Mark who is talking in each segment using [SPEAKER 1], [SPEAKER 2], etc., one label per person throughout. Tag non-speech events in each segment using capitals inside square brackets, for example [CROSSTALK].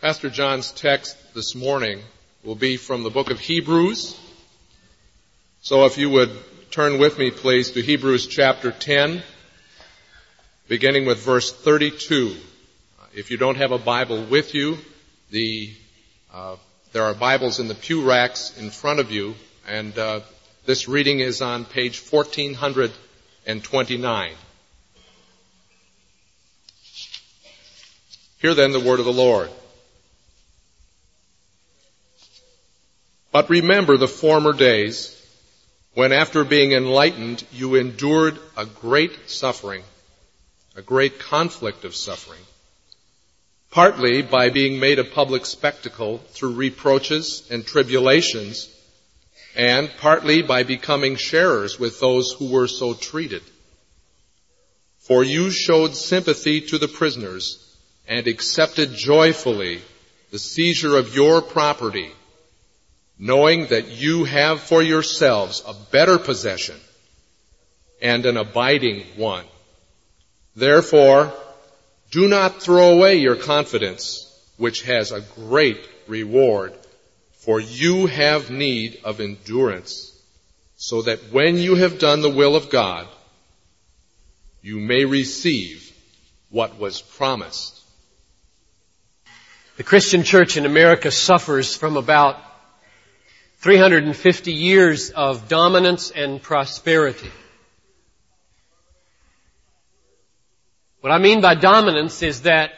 [SPEAKER 1] Pastor John's text this morning will be from the book of Hebrews. So if you would turn with me please to Hebrews chapter 10, beginning with verse 32. If you don't have a Bible with you, the, uh, there are Bibles in the pew racks in front of you, and uh, this reading is on page 1429. Hear then the word of the Lord. But remember the former days when after being enlightened you endured a great suffering, a great conflict of suffering, partly by being made a public spectacle through reproaches and tribulations, and partly by becoming sharers with those who were so treated. For you showed sympathy to the prisoners and accepted joyfully the seizure of your property knowing that you have for yourselves a better possession and an abiding one. Therefore, do not throw away your confidence, which has a great reward, for you have need of endurance, so that when you have done the will of God, you may receive what was promised.
[SPEAKER 2] The Christian church in America suffers from about 350 years of dominance and prosperity. What I mean by dominance is that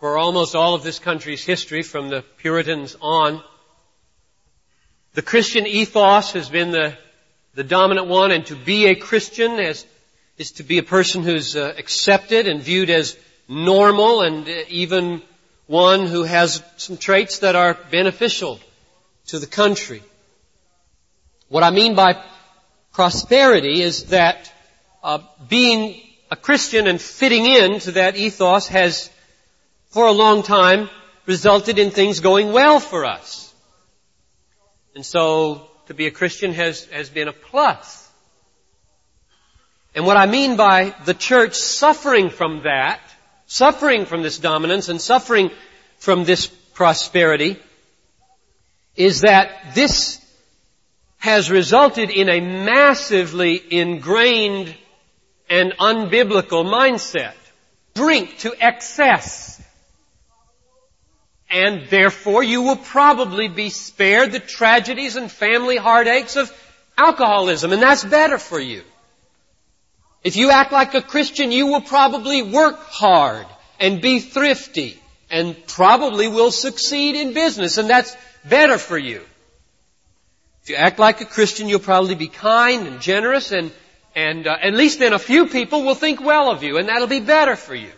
[SPEAKER 2] for almost all of this country's history, from the Puritans on, the Christian ethos has been the, the dominant one, and to be a Christian is, is to be a person who's uh, accepted and viewed as normal and uh, even one who has some traits that are beneficial to the country. What I mean by prosperity is that uh, being a Christian and fitting into that ethos has, for a long time, resulted in things going well for us. And so, to be a Christian has, has been a plus. And what I mean by the church suffering from that suffering from this dominance and suffering from this prosperity is that this has resulted in a massively ingrained and unbiblical mindset. Drink to excess. And therefore you will probably be spared the tragedies and family heartaches of alcoholism, and that's better for you. If you act like a Christian, you will probably work hard and be thrifty and probably will succeed in business and that's better for you. If you act like a Christian, you'll probably be kind and generous and, and uh, at least then a few people will think well of you and that'll be better for you.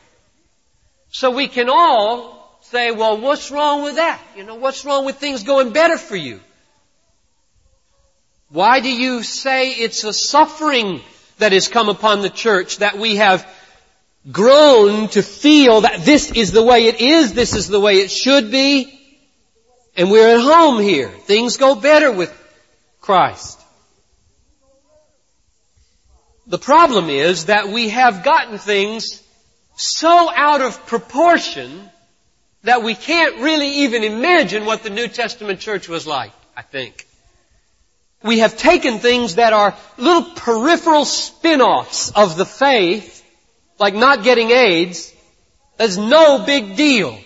[SPEAKER 2] So we can all say, well, what's wrong with that? You know, what's wrong with things going better for you? Why do you say it's a suffering that has come upon the church that we have grown to feel that this is the way it is, this is the way it should be, and we're at home here. Things go better with Christ. The problem is that we have gotten things so out of proportion that we can't really even imagine what the New Testament church was like, I think we have taken things that are little peripheral spin-offs of the faith, like not getting AIDS, that's no big deal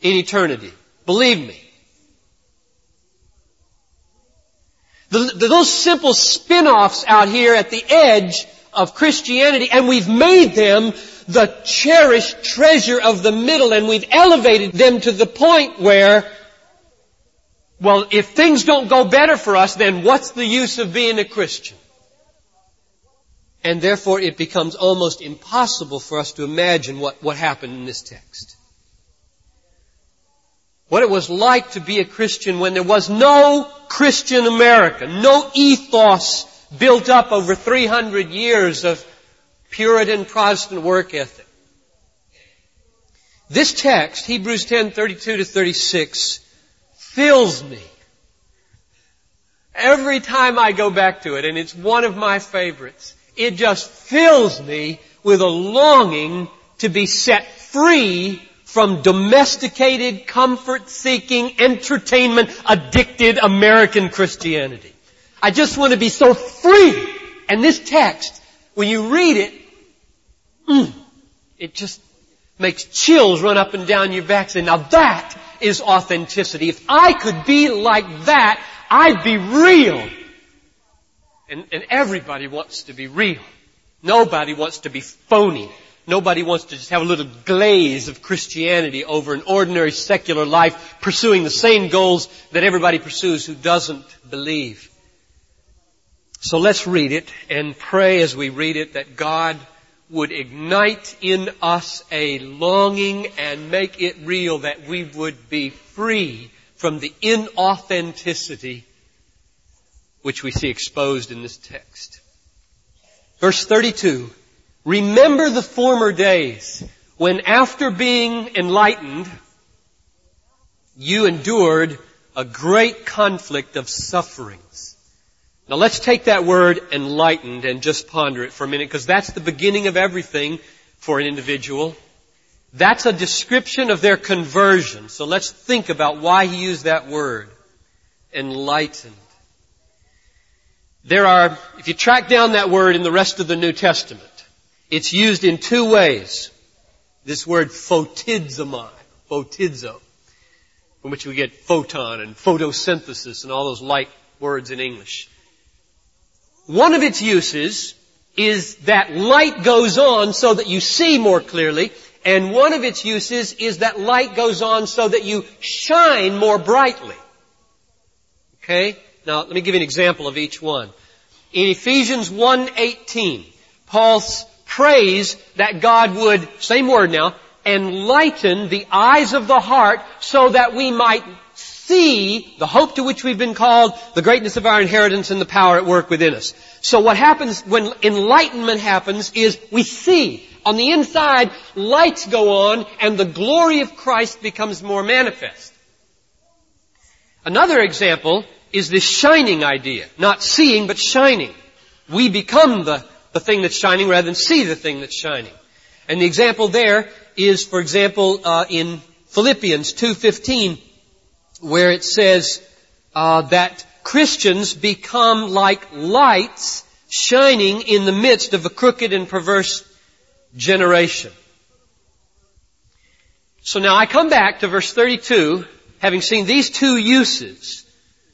[SPEAKER 2] in eternity. Believe me. The, the, those simple spin-offs out here at the edge of Christianity, and we've made them the cherished treasure of the middle, and we've elevated them to the point where well, if things don't go better for us, then what's the use of being a Christian? And therefore it becomes almost impossible for us to imagine what, what happened in this text. What it was like to be a Christian when there was no Christian America, no ethos built up over 300 years of Puritan Protestant work ethic. This text, Hebrews 10, 32 to 36, fills me. Every time I go back to it, and it's one of my favorites, it just fills me with a longing to be set free from domesticated, comfort-seeking, entertainment-addicted American Christianity. I just want to be so free. And this text, when you read it, mm, it just makes chills run up and down your back. And now that is authenticity. If I could be like that, I'd be real. And, and everybody wants to be real. Nobody wants to be phony. Nobody wants to just have a little glaze of Christianity over an ordinary secular life pursuing the same goals that everybody pursues who doesn't believe. So let's read it and pray as we read it that God would ignite in us a longing and make it real that we would be free from the inauthenticity which we see exposed in this text. Verse 32, remember the former days when after being enlightened, you endured a great conflict of sufferings. Now let's take that word enlightened and just ponder it for a minute because that's the beginning of everything for an individual. That's a description of their conversion. So let's think about why he used that word. Enlightened. There are, if you track down that word in the rest of the New Testament, it's used in two ways. This word photizomai, photizo, from which we get photon and photosynthesis and all those light words in English. One of its uses is that light goes on so that you see more clearly, and one of its uses is that light goes on so that you shine more brightly. Okay? Now, let me give you an example of each one. In Ephesians 1.18, Paul prays that God would, same word now, enlighten the eyes of the heart so that we might see the hope to which we've been called, the greatness of our inheritance and the power at work within us. So what happens when enlightenment happens is we see. On the inside, lights go on and the glory of Christ becomes more manifest. Another example is this shining idea. Not seeing, but shining. We become the, the thing that's shining rather than see the thing that's shining. And the example there is, for example, uh, in Philippians 2.15, where it says uh, that Christians become like lights shining in the midst of a crooked and perverse generation. So now I come back to verse 32, having seen these two uses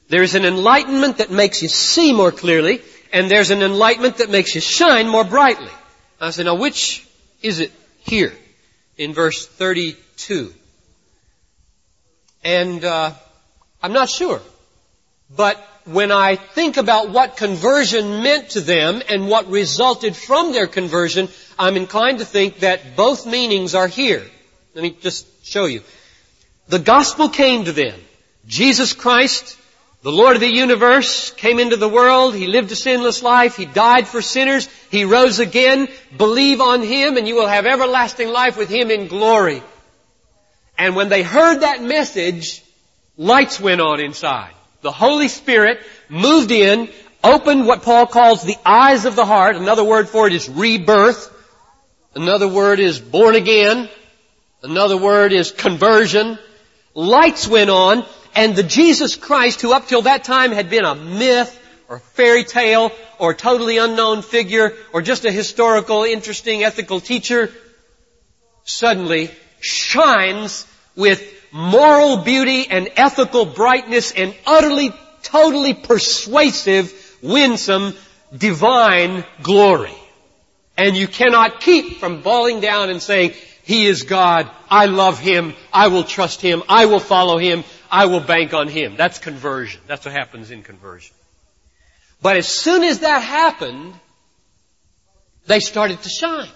[SPEAKER 2] there's an enlightenment that makes you see more clearly, and there's an enlightenment that makes you shine more brightly. I say, now which is it here in verse 32? And uh, I'm not sure. But when I think about what conversion meant to them and what resulted from their conversion, I'm inclined to think that both meanings are here. Let me just show you. The gospel came to them. Jesus Christ the Lord of the universe came into the world. He lived a sinless life. He died for sinners. He rose again. Believe on Him and you will have everlasting life with Him in glory. And when they heard that message, lights went on inside. The Holy Spirit moved in, opened what Paul calls the eyes of the heart. Another word for it is rebirth. Another word is born again. Another word is conversion. Lights went on and the Jesus Christ, who up till that time had been a myth, or fairy tale, or totally unknown figure, or just a historical, interesting, ethical teacher, suddenly shines with moral beauty and ethical brightness and utterly, totally persuasive, winsome, divine glory. And you cannot keep from falling down and saying, He is God, I love Him, I will trust Him, I will follow Him, I will bank on him. That's conversion. That's what happens in conversion. But as soon as that happened, they started to shine.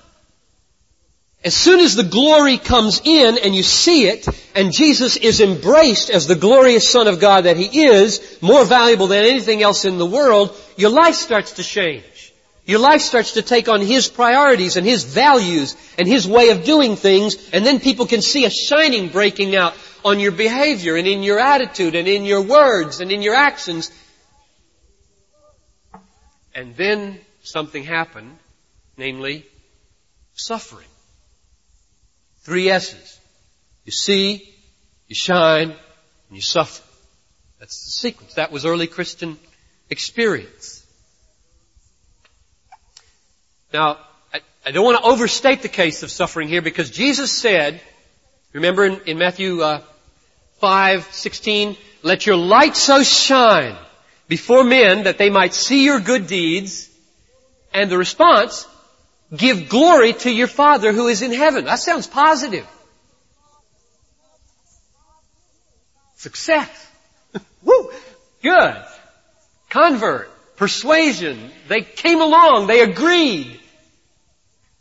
[SPEAKER 2] As soon as the glory comes in and you see it, and Jesus is embraced as the glorious Son of God that He is, more valuable than anything else in the world, your life starts to change. Your life starts to take on His priorities and His values and His way of doing things, and then people can see a shining breaking out on your behavior and in your attitude and in your words and in your actions. And then something happened, namely suffering. Three S's. You see, you shine, and you suffer. That's the sequence. That was early Christian experience. Now, I, I don't want to overstate the case of suffering here because Jesus said, remember in, in Matthew uh, 5, 16, let your light so shine before men that they might see your good deeds. And the response, give glory to your Father who is in heaven. That sounds positive. Success. [LAUGHS] Woo! Good. Convert. Persuasion. They came along. They agreed.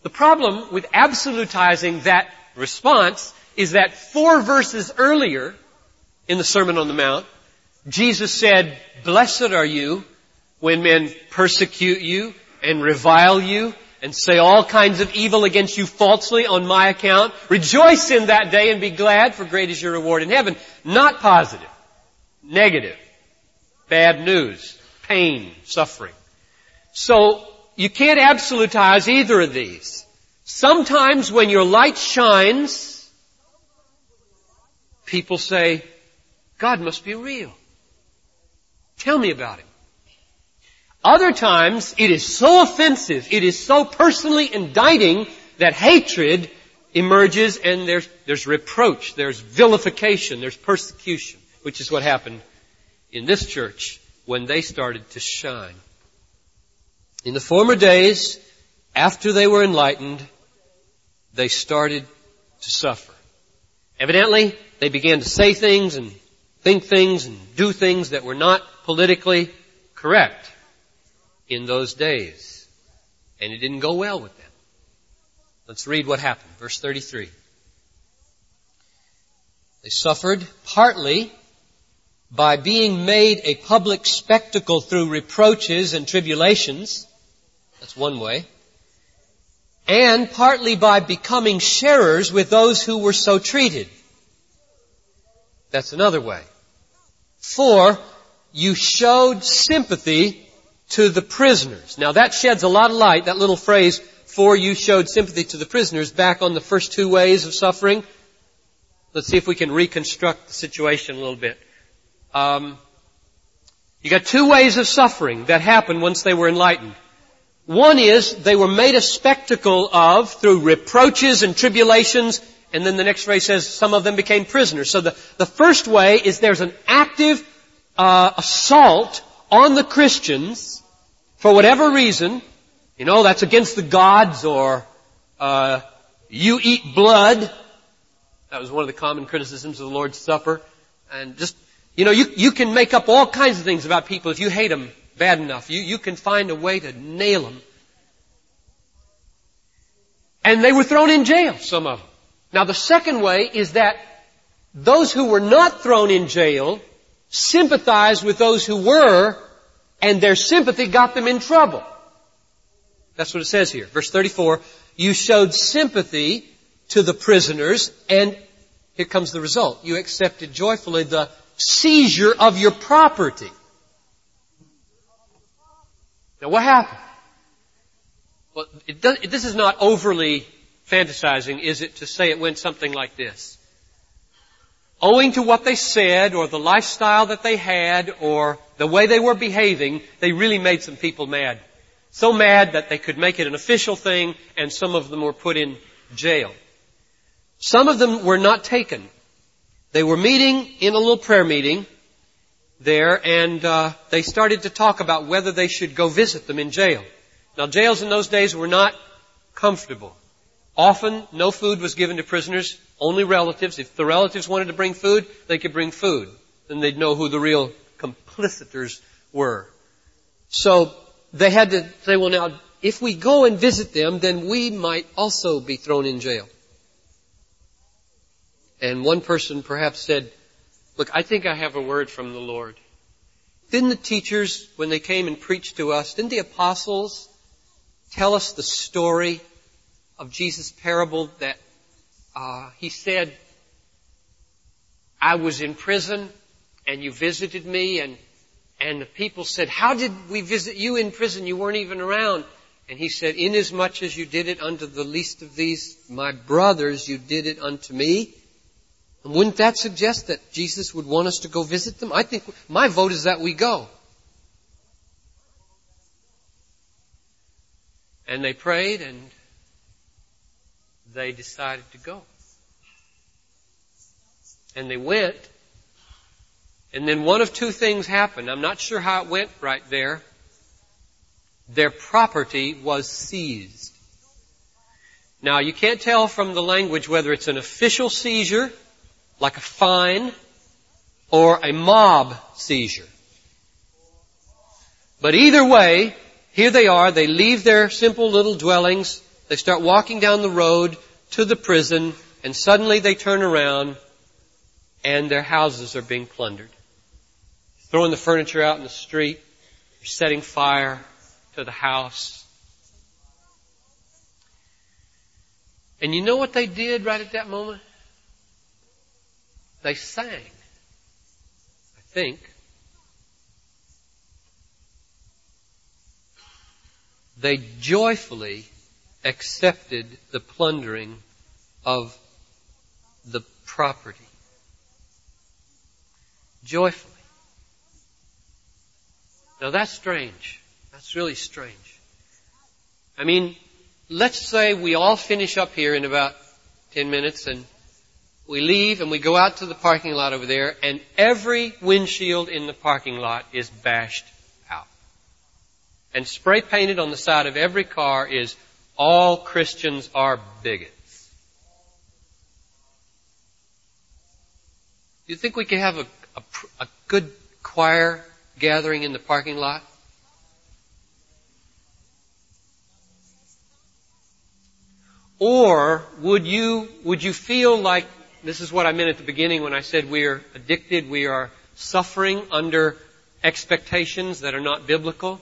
[SPEAKER 2] The problem with absolutizing that response is that four verses earlier in the Sermon on the Mount, Jesus said, Blessed are you when men persecute you and revile you and say all kinds of evil against you falsely on my account. Rejoice in that day and be glad, for great is your reward in heaven. Not positive. Negative. Bad news. Pain. Suffering. So, you can't absolutize either of these. Sometimes when your light shines, people say, God must be real. Tell me about him. Other times, it is so offensive, it is so personally indicting that hatred emerges and there's, there's reproach, there's vilification, there's persecution, which is what happened in this church when they started to shine. In the former days, after they were enlightened, they started to suffer. Evidently, they began to say things and think things and do things that were not politically correct in those days. And it didn't go well with them. Let's read what happened. Verse 33. They suffered partly by being made a public spectacle through reproaches and tribulations. That's one way. And partly by becoming sharers with those who were so treated. That's another way. For you showed sympathy to the prisoners. Now that sheds a lot of light, that little phrase, for you showed sympathy to the prisoners, back on the first two ways of suffering. Let's see if we can reconstruct the situation a little bit. Um, you got two ways of suffering that happened once they were enlightened. One is they were made a spectacle of through reproaches and tribulations, and then the next phrase says some of them became prisoners. So the, the first way is there's an active uh, assault on the Christians for whatever reason. You know, that's against the gods or uh, you eat blood. That was one of the common criticisms of the Lord's Supper. And just, you know, you, you can make up all kinds of things about people if you hate them bad enough. You, you can find a way to nail them. And they were thrown in jail, some of them. Now the second way is that those who were not thrown in jail sympathized with those who were, and their sympathy got them in trouble. That's what it says here. Verse 34, you showed sympathy to the prisoners, and here comes the result. You accepted joyfully the seizure of your property. Now what happened? Well, does, this is not overly fantasizing, is it, to say it went something like this? Owing to what they said or the lifestyle that they had or the way they were behaving, they really made some people mad. So mad that they could make it an official thing and some of them were put in jail. Some of them were not taken. They were meeting in a little prayer meeting there and uh, they started to talk about whether they should go visit them in jail. Now jails in those days were not comfortable. Often, no food was given to prisoners, only relatives. If the relatives wanted to bring food, they could bring food. Then they'd know who the real complicitors were. So, they had to say, well now, if we go and visit them, then we might also be thrown in jail. And one person perhaps said, look, I think I have a word from the Lord. Didn't the teachers, when they came and preached to us, didn't the apostles tell us the story of Jesus' parable that uh, he said, I was in prison and you visited me and and the people said, How did we visit you in prison? You weren't even around. And he said, Inasmuch as you did it unto the least of these, my brothers, you did it unto me. And wouldn't that suggest that Jesus would want us to go visit them? I think my vote is that we go. And they prayed and they decided to go. And they went. And then one of two things happened. I'm not sure how it went right there. Their property was seized. Now you can't tell from the language whether it's an official seizure, like a fine, or a mob seizure. But either way, here they are, they leave their simple little dwellings, they start walking down the road to the prison, and suddenly they turn around and their houses are being plundered. Throwing the furniture out in the street, setting fire to the house. And you know what they did right at that moment? They sang. I think. They joyfully accepted the plundering of the property. Joyfully. Now that's strange. That's really strange. I mean, let's say we all finish up here in about 10 minutes and we leave and we go out to the parking lot over there and every windshield in the parking lot is bashed out. And spray painted on the side of every car is all Christians are bigots. Do you think we could have a, a, a good choir gathering in the parking lot? Or would you, would you feel like, this is what I meant at the beginning when I said we are addicted, we are suffering under expectations that are not biblical?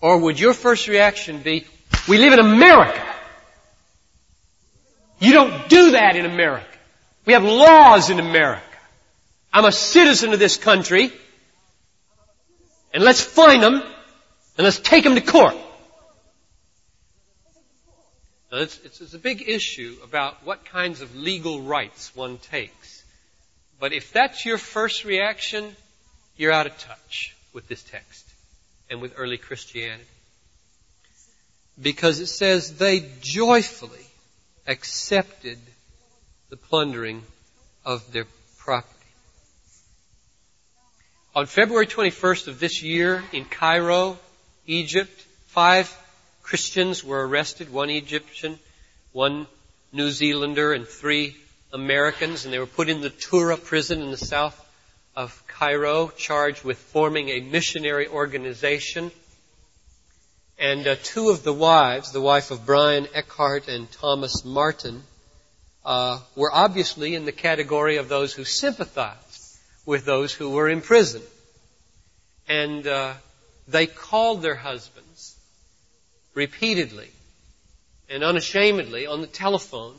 [SPEAKER 2] Or would your first reaction be, we live in America. You don't do that in America. We have laws in America. I'm a citizen of this country. And let's find them and let's take them to court. Now, it's, it's, it's a big issue about what kinds of legal rights one takes. But if that's your first reaction, you're out of touch with this text and with early Christianity. Because it says they joyfully accepted the plundering of their property. On February 21st of this year in Cairo, Egypt, five Christians were arrested, one Egyptian, one New Zealander, and three Americans, and they were put in the Tura prison in the south of Cairo, charged with forming a missionary organization. And uh, two of the wives, the wife of Brian Eckhart and Thomas Martin, uh, were obviously in the category of those who sympathized with those who were in prison. And uh, they called their husbands repeatedly and unashamedly on the telephone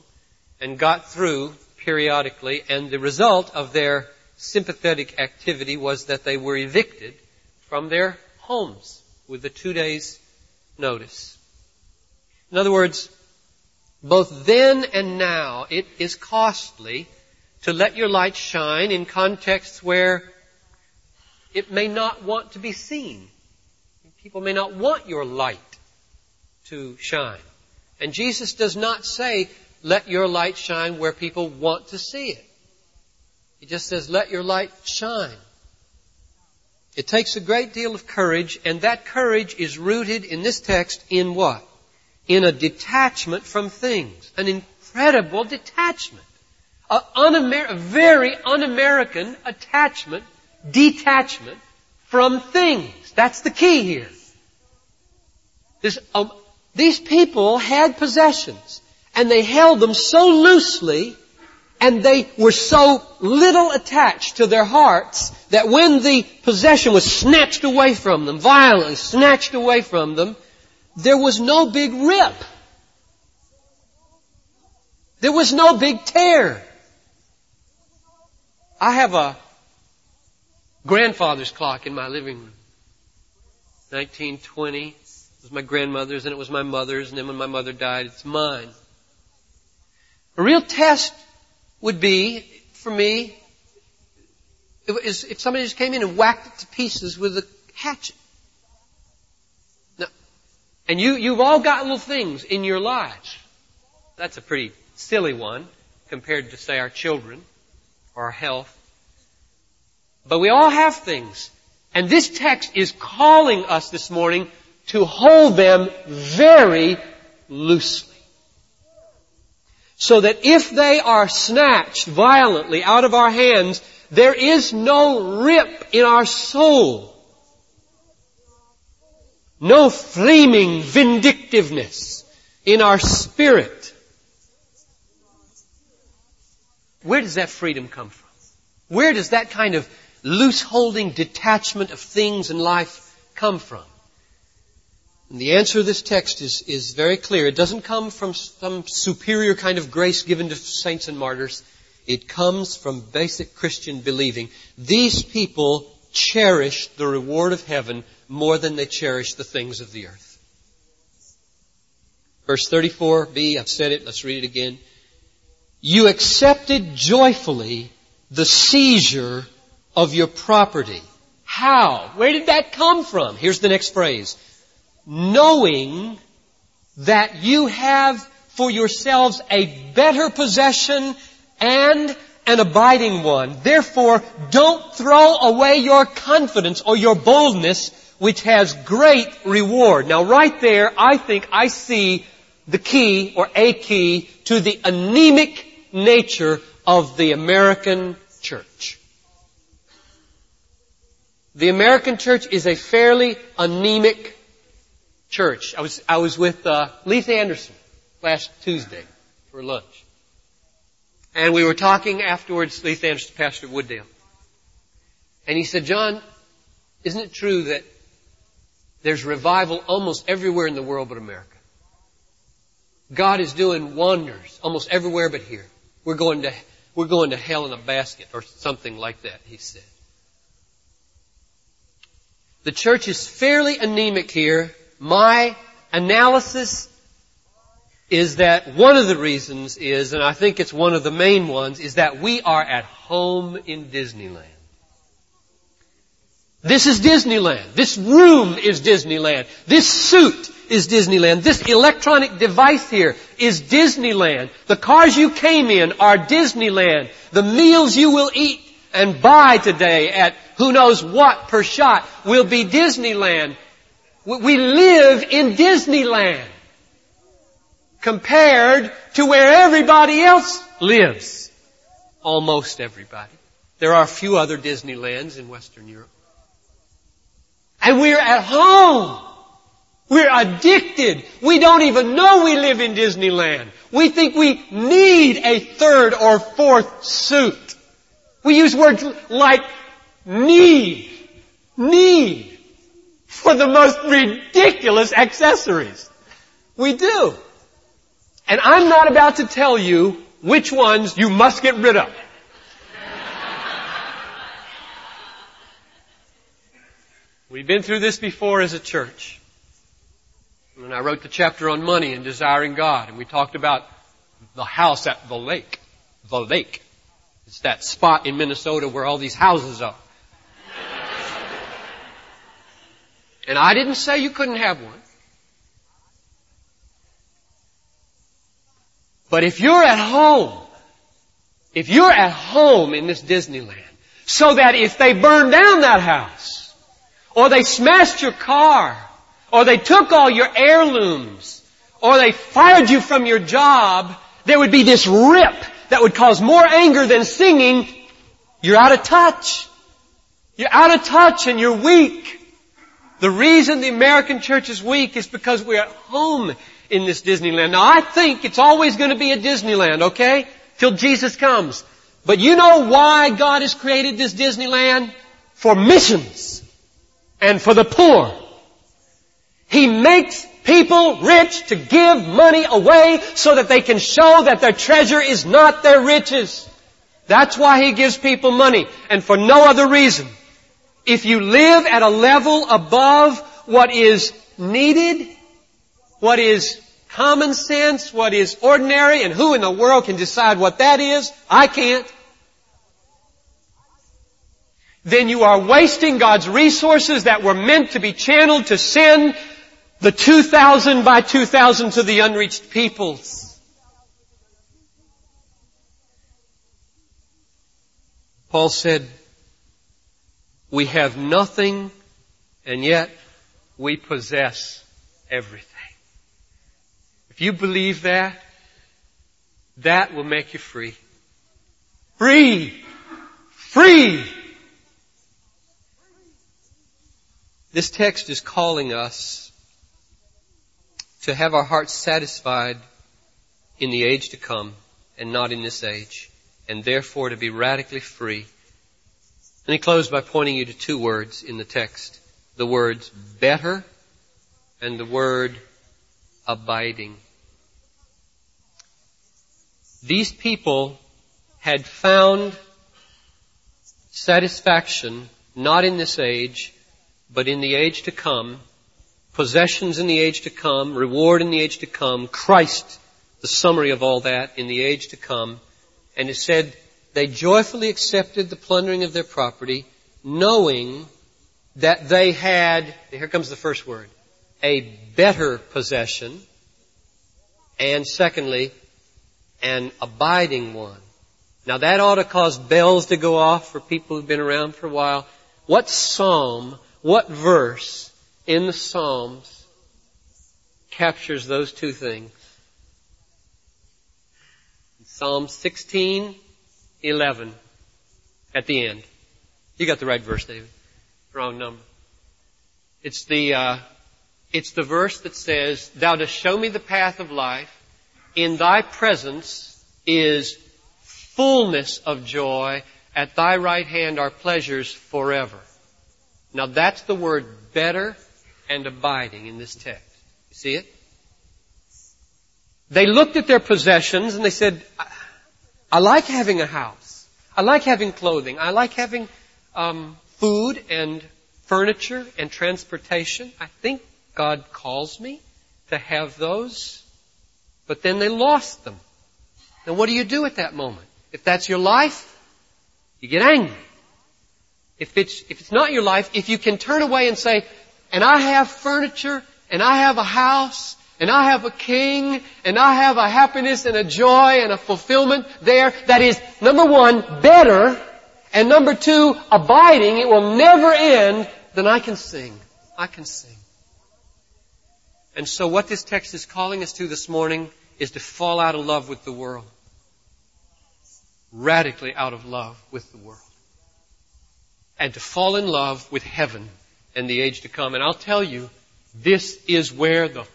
[SPEAKER 2] and got through periodically, and the result of their sympathetic activity was that they were evicted from their homes with the two days notice. In other words, both then and now, it is costly to let your light shine in contexts where it may not want to be seen. People may not want your light to shine. And Jesus does not say, let your light shine where people want to see it. He just says, let your light shine. It takes a great deal of courage, and that courage is rooted in this text in what? In a detachment from things. An incredible detachment. A, un-Amer- a very un-American attachment, detachment from things. That's the key here. This um, these people had possessions and they held them so loosely and they were so little attached to their hearts that when the possession was snatched away from them, violently snatched away from them, there was no big rip. There was no big tear. I have a grandfather's clock in my living room. 1920. It was my grandmother's and it was my mother's and then when my mother died, it's mine. A real test would be, for me, if somebody just came in and whacked it to pieces with a hatchet. Now, and you, you've all got little things in your lives. That's a pretty silly one compared to, say, our children or our health. But we all have things. And this text is calling us this morning to hold them very loosely. So that if they are snatched violently out of our hands, there is no rip in our soul. No flaming vindictiveness in our spirit. Where does that freedom come from? Where does that kind of loose holding detachment of things in life come from? And the answer to this text is, is very clear. It doesn't come from some superior kind of grace given to saints and martyrs. It comes from basic Christian believing. These people cherish the reward of heaven more than they cherish the things of the earth. Verse 34b, I've said it, let's read it again. You accepted joyfully the seizure of your property. How? Where did that come from? Here's the next phrase. Knowing that you have for yourselves a better possession and an abiding one. Therefore, don't throw away your confidence or your boldness, which has great reward. Now right there, I think I see the key or a key to the anemic nature of the American church. The American church is a fairly anemic church. I was, I was with uh, Leith Anderson last Tuesday for lunch. And we were talking afterwards, Leith Anderson, Pastor of Wooddale. And he said, John, isn't it true that there's revival almost everywhere in the world but America? God is doing wonders almost everywhere but here. We're going to, we're going to hell in a basket or something like that, he said. The church is fairly anemic here. My analysis is that one of the reasons is, and I think it's one of the main ones, is that we are at home in Disneyland. This is Disneyland. This room is Disneyland. This suit is Disneyland. This electronic device here is Disneyland. The cars you came in are Disneyland. The meals you will eat and buy today at who knows what per shot will be Disneyland. We live in Disneyland compared to where everybody else lives. Almost everybody. There are a few other Disneylands in Western Europe. And we're at home. We're addicted. We don't even know we live in Disneyland. We think we need a third or fourth suit. We use words like need, need for the most ridiculous accessories. We do. And I'm not about to tell you which ones you must get rid of. We've been through this before as a church. When I wrote the chapter on money and desiring God, and we talked about the house at the lake. The lake. It's that spot in Minnesota where all these houses are. And I didn't say you couldn't have one. But if you're at home, if you're at home in this Disneyland, so that if they burn down that house, or they smashed your car, or they took all your heirlooms, or they fired you from your job, there would be this rip that would cause more anger than singing, you're out of touch. You're out of touch and you're weak. The reason the American church is weak is because we're at home in this Disneyland. Now I think it's always going to be a Disneyland, okay? Till Jesus comes. But you know why God has created this Disneyland? For missions. And for the poor. He makes people rich to give money away so that they can show that their treasure is not their riches. That's why He gives people money. And for no other reason. If you live at a level above what is needed, what is common sense, what is ordinary, and who in the world can decide what that is? I can't. Then you are wasting God's resources that were meant to be channeled to send the 2,000 by 2,000 to the unreached peoples. Paul said, we have nothing and yet we possess everything. If you believe that, that will make you free. Free! Free! This text is calling us to have our hearts satisfied in the age to come and not in this age, and therefore to be radically free. Let me close by pointing you to two words in the text. The words better and the word abiding. These people had found satisfaction not in this age, but in the age to come, possessions in the age to come, reward in the age to come, Christ, the summary of all that in the age to come. And it said, they joyfully accepted the plundering of their property, knowing that they had, here comes the first word, a better possession, and secondly, an abiding one. Now that ought to cause bells to go off for people who've been around for a while. What psalm what verse in the Psalms captures those two things? Psalm 16, 11 at the end. You got the right verse, David. Wrong number. It's the, uh, it's the verse that says, Thou dost show me the path of life. In thy presence is fullness of joy. At thy right hand are pleasures forever. Now that's the word better and abiding in this text. You see it? They looked at their possessions and they said, I like having a house. I like having clothing. I like having um, food and furniture and transportation. I think God calls me to have those. But then they lost them. Now what do you do at that moment? If that's your life, you get angry if it's, if it's not your life, if you can turn away and say, and I have furniture, and I have a house, and I have a king, and I have a happiness and a joy and a fulfillment there that is, number one, better, and number two, abiding, it will never end, then I can sing. I can sing. And so what this text is calling us to this morning is to fall out of love with the world. Radically out of love with the world and to fall in love with heaven and the age to come. And I'll tell you, this is where the,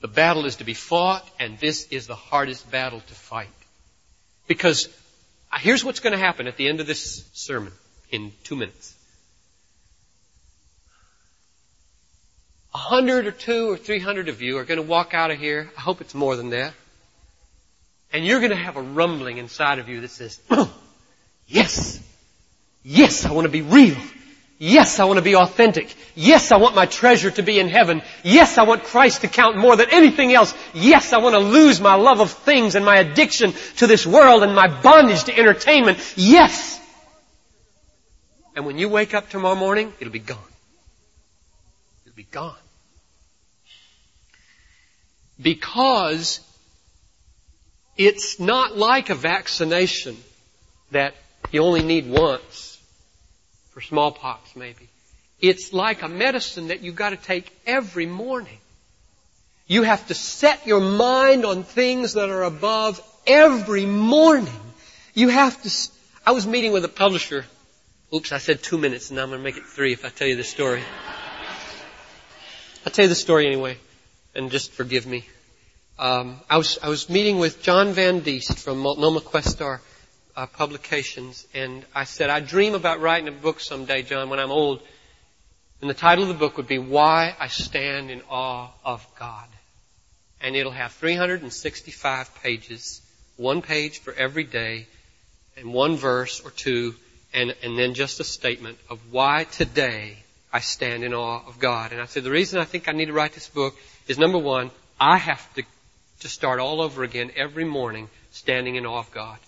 [SPEAKER 2] the battle is to be fought, and this is the hardest battle to fight. Because uh, here's what's going to happen at the end of this sermon in two minutes. A hundred or two or three hundred of you are going to walk out of here. I hope it's more than that. And you're going to have a rumbling inside of you that says, [CLEARS THROAT] yes, Yes, I want to be real. Yes, I want to be authentic. Yes, I want my treasure to be in heaven. Yes, I want Christ to count more than anything else. Yes, I want to lose my love of things and my addiction to this world and my bondage to entertainment. Yes. And when you wake up tomorrow morning, it'll be gone. It'll be gone. Because it's not like a vaccination that you only need once for smallpox maybe. It's like a medicine that you've got to take every morning. You have to set your mind on things that are above every morning. You have to, I was meeting with a publisher. Oops, I said two minutes and now I'm going to make it three if I tell you the story. I'll tell you the story anyway, and just forgive me. Um, I was I was meeting with John Van Diest from Multnomah Questar, uh, publications, and I said, I dream about writing a book someday, John, when I'm old. And the title of the book would be Why I Stand in Awe of God. And it'll have 365 pages, one page for every day, and one verse or two, and, and then just a statement of why today I stand in awe of God. And I said, the reason I think I need to write this book is number one, I have to to start all over again every morning standing in awe of God.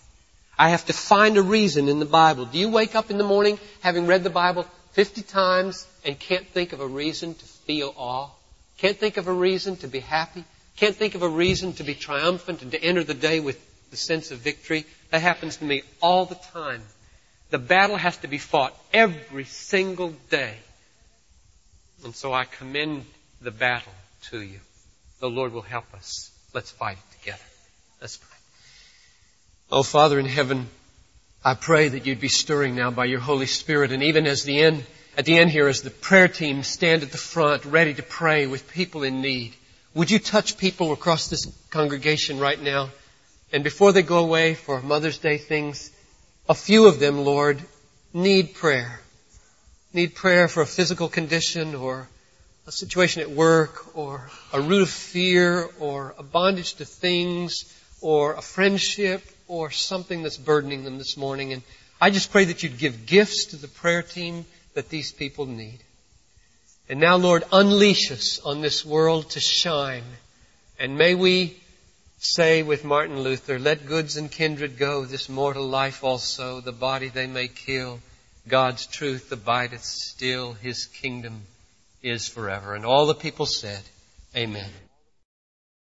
[SPEAKER 2] I have to find a reason in the Bible. Do you wake up in the morning having read the Bible 50 times and can't think of a reason to feel awe? Can't think of a reason to be happy? Can't think of a reason to be triumphant and to enter the day with the sense of victory? That happens to me all the time. The battle has to be fought every single day. And so I commend the battle to you. The Lord will help us. Let's fight it together. Let's pray. Oh, Father in heaven, I pray that you'd be stirring now by your Holy Spirit and even as the end, at the end here as the prayer team stand at the front ready to pray with people in need, would you touch people across this congregation right now? And before they go away for Mother's Day things, a few of them, Lord, need prayer. Need prayer for a physical condition or a situation at work or a root of fear or a bondage to things or a friendship or something that's burdening them this morning. And I just pray that you'd give gifts to the prayer team that these people need. And now, Lord, unleash us on this world to shine. And may we say with Martin Luther, let goods and kindred go, this mortal life also, the body they may kill. God's truth abideth still, His kingdom is forever. And all the people said, Amen.